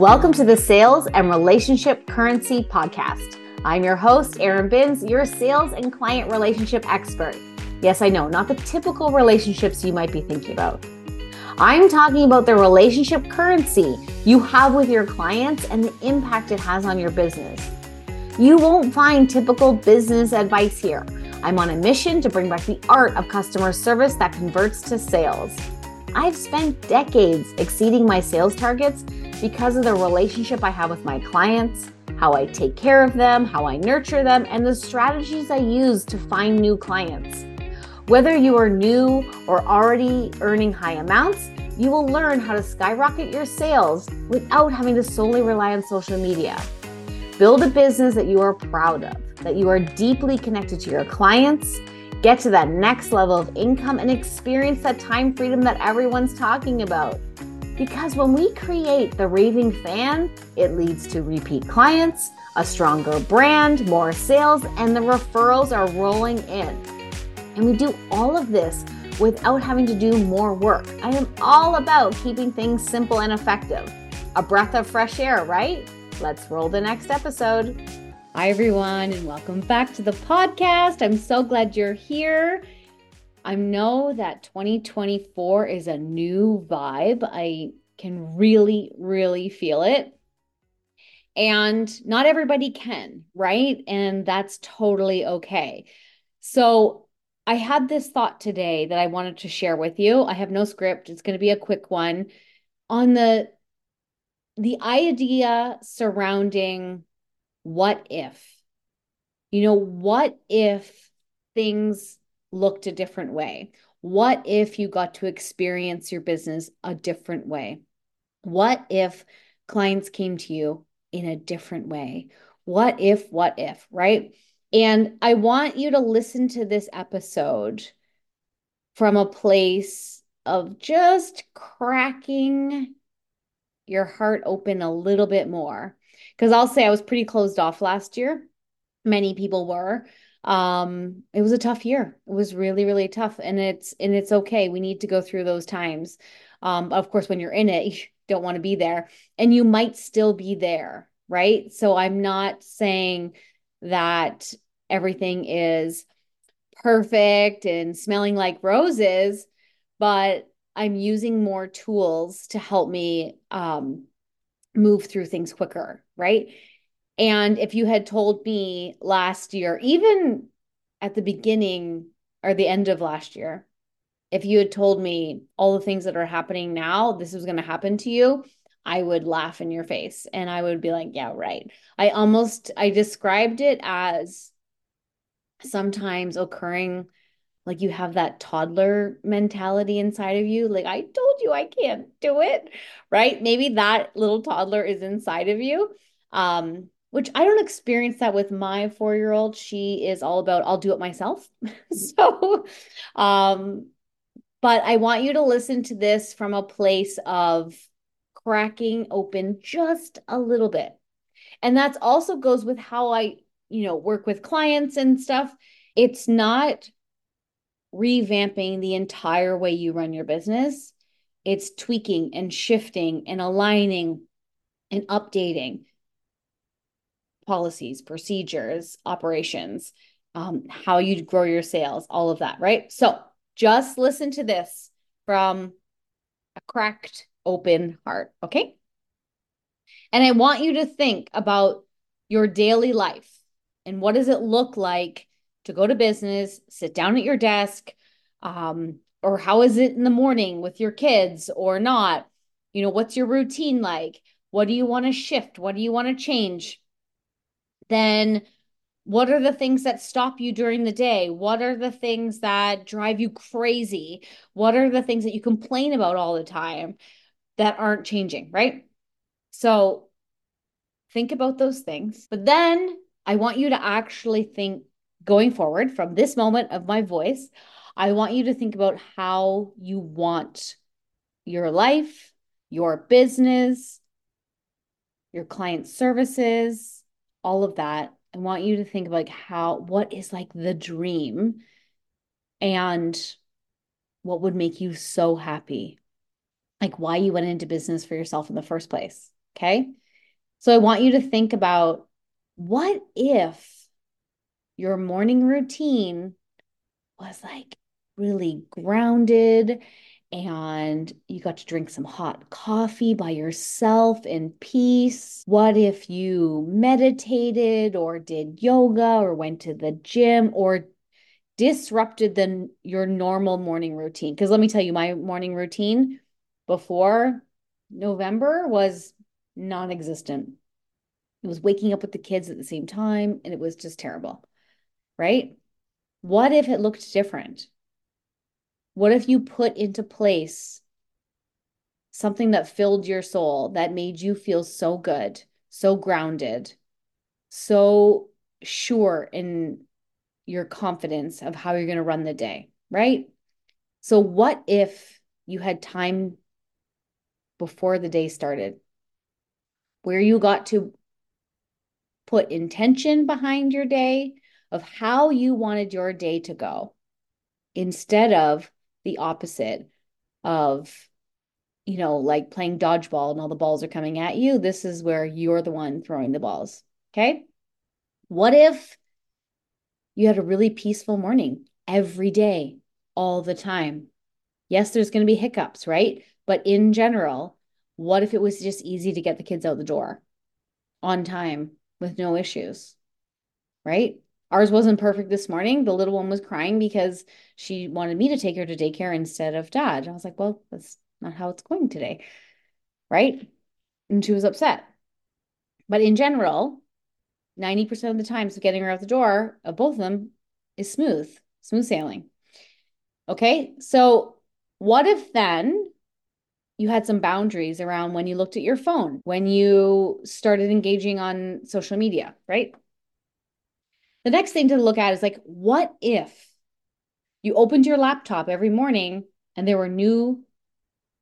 Welcome to the Sales and Relationship Currency Podcast. I'm your host, Erin Binns, your sales and client relationship expert. Yes, I know, not the typical relationships you might be thinking about. I'm talking about the relationship currency you have with your clients and the impact it has on your business. You won't find typical business advice here. I'm on a mission to bring back the art of customer service that converts to sales. I've spent decades exceeding my sales targets because of the relationship I have with my clients, how I take care of them, how I nurture them, and the strategies I use to find new clients. Whether you are new or already earning high amounts, you will learn how to skyrocket your sales without having to solely rely on social media. Build a business that you are proud of, that you are deeply connected to your clients, get to that next level of income, and experience that time freedom that everyone's talking about. Because when we create the raving fan, it leads to repeat clients, a stronger brand, more sales, and the referrals are rolling in. And we do all of this without having to do more work. I am all about keeping things simple and effective. A breath of fresh air, right? Let's roll the next episode. Hi, everyone, and welcome back to the podcast. I'm so glad you're here. I know that 2024 is a new vibe. I can really, really feel it. And not everybody can, right? And that's totally okay. So, I had this thought today that I wanted to share with you. I have no script. It's going to be a quick one on the the idea surrounding what if. You know, what if things looked a different way? What if you got to experience your business a different way? What if clients came to you in a different way? What if, what if, right? And I want you to listen to this episode from a place of just cracking your heart open a little bit more. Because I'll say I was pretty closed off last year. Many people were um it was a tough year. It was really really tough and it's and it's okay. We need to go through those times. Um of course when you're in it you don't want to be there and you might still be there right? So i'm not saying that everything is perfect and smelling like roses but i'm using more tools to help me um move through things quicker right and if you had told me last year, even at the beginning or the end of last year, if you had told me all the things that are happening now, this was going to happen to you, I would laugh in your face and I would be like, yeah, right. I almost I described it as sometimes occurring like you have that toddler mentality inside of you like I told you I can't do it, right? Maybe that little toddler is inside of you. Um which I don't experience that with my four year old. She is all about, I'll do it myself. so, um, but I want you to listen to this from a place of cracking open just a little bit. And that's also goes with how I, you know, work with clients and stuff. It's not revamping the entire way you run your business. It's tweaking and shifting and aligning and updating policies, procedures, operations, um, how you grow your sales, all of that, right? So just listen to this from a cracked, open heart, okay? And I want you to think about your daily life and what does it look like to go to business, sit down at your desk, um, or how is it in the morning with your kids or not? You know, what's your routine like? What do you want to shift? What do you want to change? Then what are the things that stop you during the day? What are the things that drive you crazy? What are the things that you complain about all the time that aren't changing, right? So think about those things. But then I want you to actually think going forward from this moment of my voice, I want you to think about how you want your life, your business, your client services, all of that. I want you to think like how what is like the dream and what would make you so happy? Like why you went into business for yourself in the first place, Okay. So I want you to think about what if your morning routine was like really grounded and you got to drink some hot coffee by yourself in peace? What if you meditated or did yoga or went to the gym or disrupted the your normal morning routine? Because let me tell you, my morning routine before November was non-existent. It was waking up with the kids at the same time and it was just terrible. Right? What if it looked different? What if you put into place something that filled your soul, that made you feel so good, so grounded, so sure in your confidence of how you're going to run the day, right? So, what if you had time before the day started where you got to put intention behind your day of how you wanted your day to go instead of the opposite of you know like playing dodgeball and all the balls are coming at you this is where you're the one throwing the balls okay? What if you had a really peaceful morning every day all the time? Yes there's going to be hiccups right? But in general what if it was just easy to get the kids out the door on time with no issues right Ours wasn't perfect this morning. The little one was crying because she wanted me to take her to daycare instead of dad. I was like, well, that's not how it's going today. Right. And she was upset. But in general, 90% of the times of getting her out the door of both of them is smooth, smooth sailing. Okay. So, what if then you had some boundaries around when you looked at your phone, when you started engaging on social media, right? The next thing to look at is like, what if you opened your laptop every morning and there were new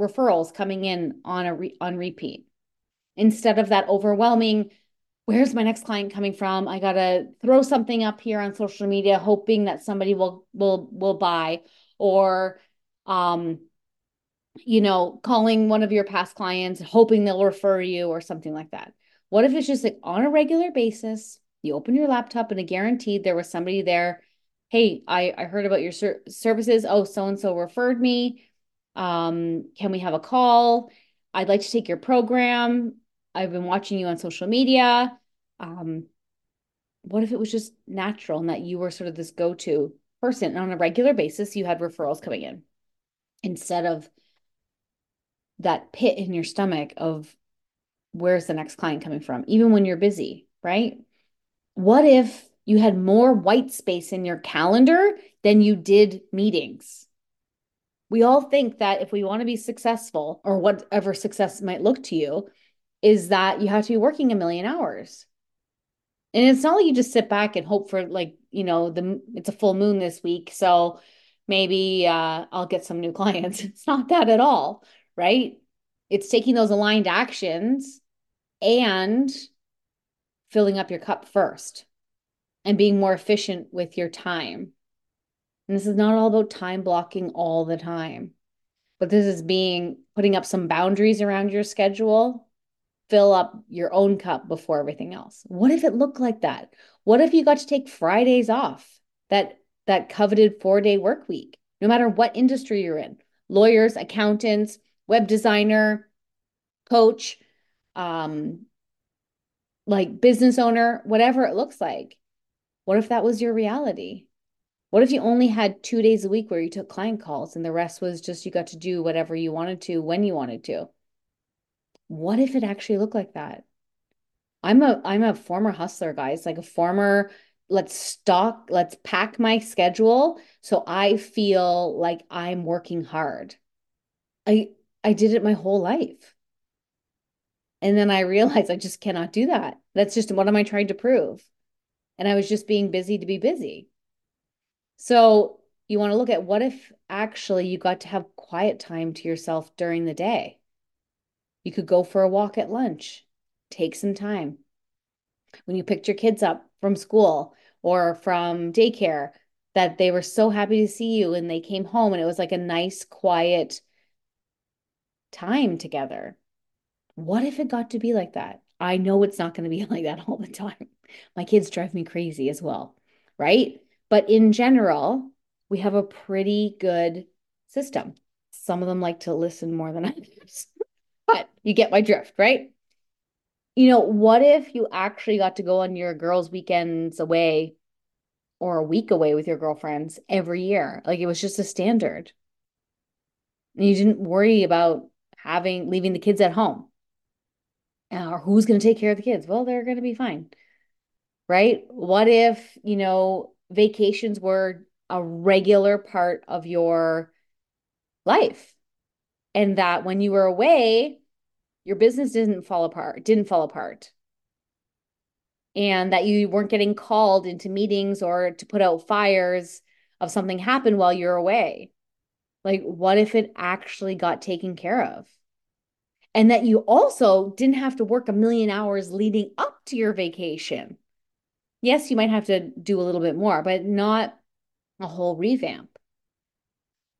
referrals coming in on a re- on repeat? Instead of that overwhelming where's my next client coming from? I got to throw something up here on social media hoping that somebody will will will buy or um you know calling one of your past clients hoping they'll refer you or something like that. What if it's just like on a regular basis you open your laptop and a guaranteed there was somebody there. Hey, I, I heard about your ser- services. Oh, so and so referred me. Um, can we have a call? I'd like to take your program. I've been watching you on social media. Um, what if it was just natural and that you were sort of this go to person and on a regular basis? You had referrals coming in instead of that pit in your stomach of where's the next client coming from, even when you're busy, right? What if you had more white space in your calendar than you did meetings? We all think that if we want to be successful or whatever success might look to you, is that you have to be working a million hours. And it's not like you just sit back and hope for like, you know, the it's a full moon this week, so maybe uh, I'll get some new clients. It's not that at all, right? It's taking those aligned actions and filling up your cup first and being more efficient with your time. And this is not all about time blocking all the time, but this is being putting up some boundaries around your schedule, fill up your own cup before everything else. What if it looked like that? What if you got to take Fridays off? That that coveted 4-day work week, no matter what industry you're in. Lawyers, accountants, web designer, coach, um, like business owner, whatever it looks like. What if that was your reality? What if you only had two days a week where you took client calls and the rest was just you got to do whatever you wanted to when you wanted to? What if it actually looked like that? I'm a I'm a former hustler, guys, like a former let's stock, let's pack my schedule so I feel like I'm working hard. I I did it my whole life. And then I realized I just cannot do that. That's just what am I trying to prove? And I was just being busy to be busy. So you want to look at what if actually you got to have quiet time to yourself during the day? You could go for a walk at lunch, take some time. When you picked your kids up from school or from daycare, that they were so happy to see you and they came home and it was like a nice, quiet time together What if it got to be like that? I know it's not going to be like that all the time. My kids drive me crazy as well, right? But in general, we have a pretty good system. Some of them like to listen more than others, but you get my drift, right? You know, what if you actually got to go on your girls' weekends away or a week away with your girlfriends every year? Like it was just a standard. And you didn't worry about having leaving the kids at home. Uh, or who's going to take care of the kids? Well, they're going to be fine. Right? What if, you know, vacations were a regular part of your life and that when you were away, your business didn't fall apart, didn't fall apart. And that you weren't getting called into meetings or to put out fires of something happened while you're away. Like, what if it actually got taken care of? And that you also didn't have to work a million hours leading up to your vacation. Yes, you might have to do a little bit more, but not a whole revamp.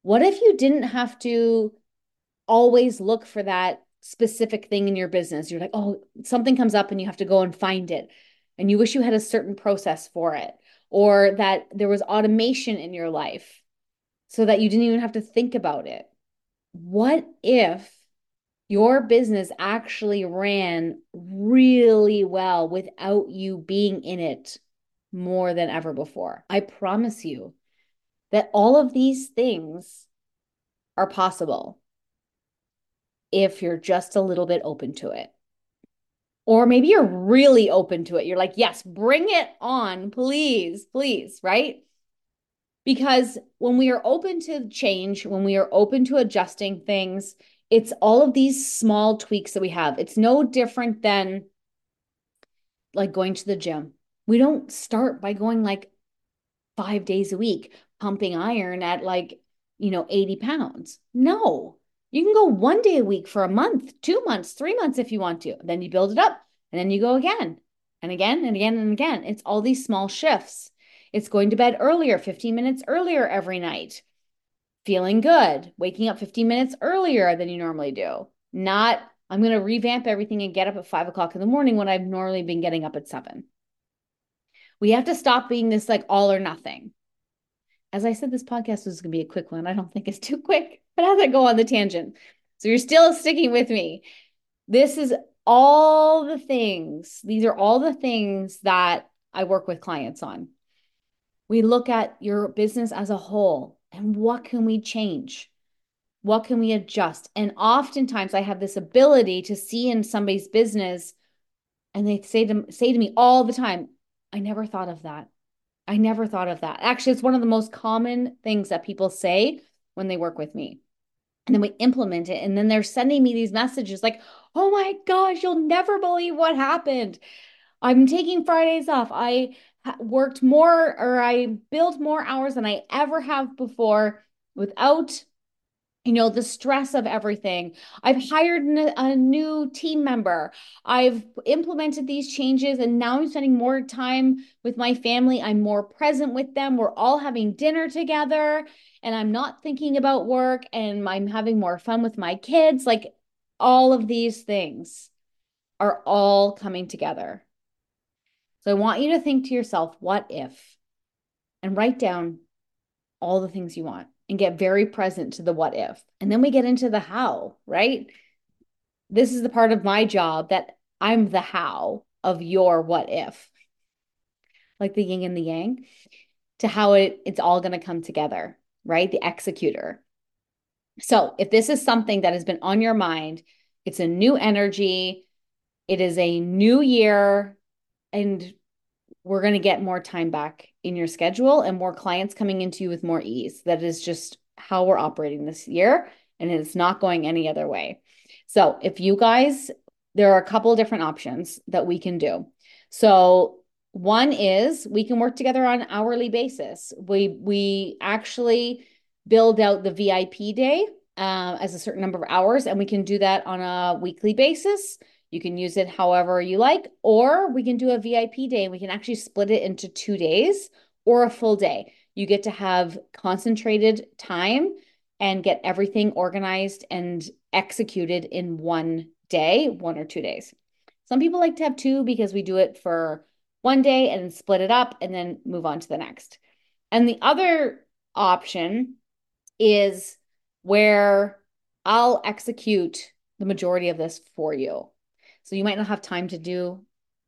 What if you didn't have to always look for that specific thing in your business? You're like, oh, something comes up and you have to go and find it. And you wish you had a certain process for it, or that there was automation in your life so that you didn't even have to think about it. What if your business actually ran really well without you being in it more than ever before? I promise you, that all of these things are possible if you're just a little bit open to it. Or maybe you're really open to it. You're like, yes, bring it on, please, please, right? Because when we are open to change, when we are open to adjusting things, it's all of these small tweaks that we have. It's no different than like going to the gym. We don't start by going like five days a week pumping iron at like, you know, 80 pounds. No, you can go one day a week for a month, two months, three months if you want to. Then you build it up and then you go again and again and again and again. It's all these small shifts. It's going to bed earlier, 15 minutes earlier every night, feeling good, waking up 15 minutes earlier than you normally do. Not, I'm going to revamp everything and get up at five o'clock in the morning when I've normally been getting up at seven. We have to stop being this like all or nothing as I said, this podcast was going to be a quick one. I don't think it's too quick, but as I go on the tangent. So you're still sticking with me. This is all the things, these are all the things that I work with clients on. We look at your business as a whole and what can we change? What can we adjust? And oftentimes I have this ability to see in somebody's business and they say to say to me all the time, I never thought of that. I never thought of that. Actually, it's one of the most common things that people say when they work with me. And then we implement it. And then they're sending me these messages like, oh my gosh, you'll never believe what happened. I'm taking Fridays off. I worked more or I built more hours than I ever have before without you know the stress of everything. I've hired a new team member. I've implemented these changes and now i'm spending more time with my family. I'm more present with them. We're all having dinner together and i'm not thinking about work and i'm having more fun with my kids. Like all of these things are all coming together so i want you to think to yourself what if and write down all the things you want and get very present to the what if. And then we get into the how, right? This is the part of my job that I'm the how of your what if, like the yin and the yang, to how it, it's all going to come together, right? The executor. So if this is something that has been on your mind, it's a new energy, it is a new year, and we're going to get more time back in your schedule and more clients coming into you with more ease. That is just how we're operating this year, and it's not going any other way. So, if you guys, there are a couple of different options that we can do. So, one is we can work together on an hourly basis. We we actually build out the VIP day uh, as a certain number of hours, and we can do that on a weekly basis. You can use it however you like, or we can do a VIP day. We can actually split it into two days or a full day. You get to have concentrated time and get everything organized and executed in one day, one or two days. Some people like to have two because we do it for one day and split it up and then move on to the next. And the other option is where I'll execute the majority of this for you. So you might not have time to do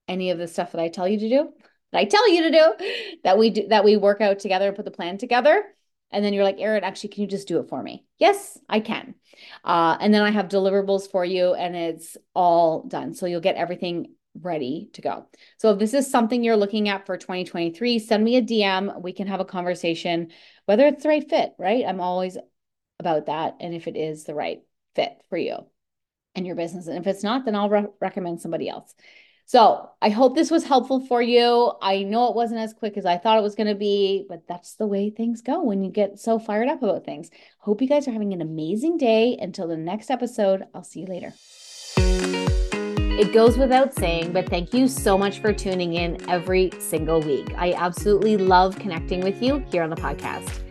any of the stuff that I tell you to do, that I tell you to do, that we do that we work out together and put the plan together. And then you're like, Erin, actually, can you just do it for me? Yes, I can. Uh, and then I have deliverables for you, and it's all done. So you'll get everything ready to go. So if this is something you're looking at for 2023, send me a DM. We can have a conversation, whether it's the right fit, right? I'm always about that. And if it is the right fit for you and your business. And if it's not, then I'll re- recommend somebody else. So I hope this was helpful for you. I know it wasn't as quick as I thought it was going to be, but that's the way things go when you get so fired up about things. Hope you guys are having an amazing day. Until the next episode, I'll see you later. It goes without saying, but thank you so much for tuning in every single week. I absolutely love connecting with you here on the podcast.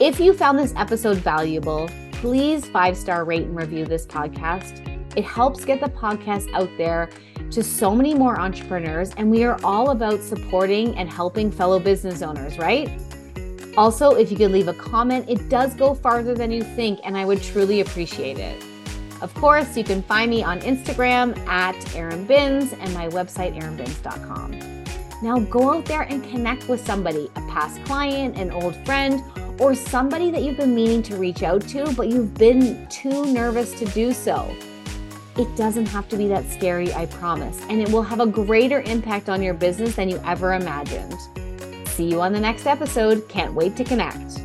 If you found this episode valuable, please five star rate and review this podcast. It helps get the podcast out there to so many more entrepreneurs, and we are all about supporting and helping fellow business owners, right? Also, if you could leave a comment, it does go farther than you think, and I would truly appreciate it. Of course, you can find me on Instagram at Erin Binns and my website, erinbinns.com. Now go out there and connect with somebody, a past client, an old friend, or somebody that you've been meaning to reach out to, but you've been too nervous to do so. It doesn't have to be that scary, I promise, and it will have a greater impact on your business than you ever imagined. See you on the next episode. Can't wait to connect.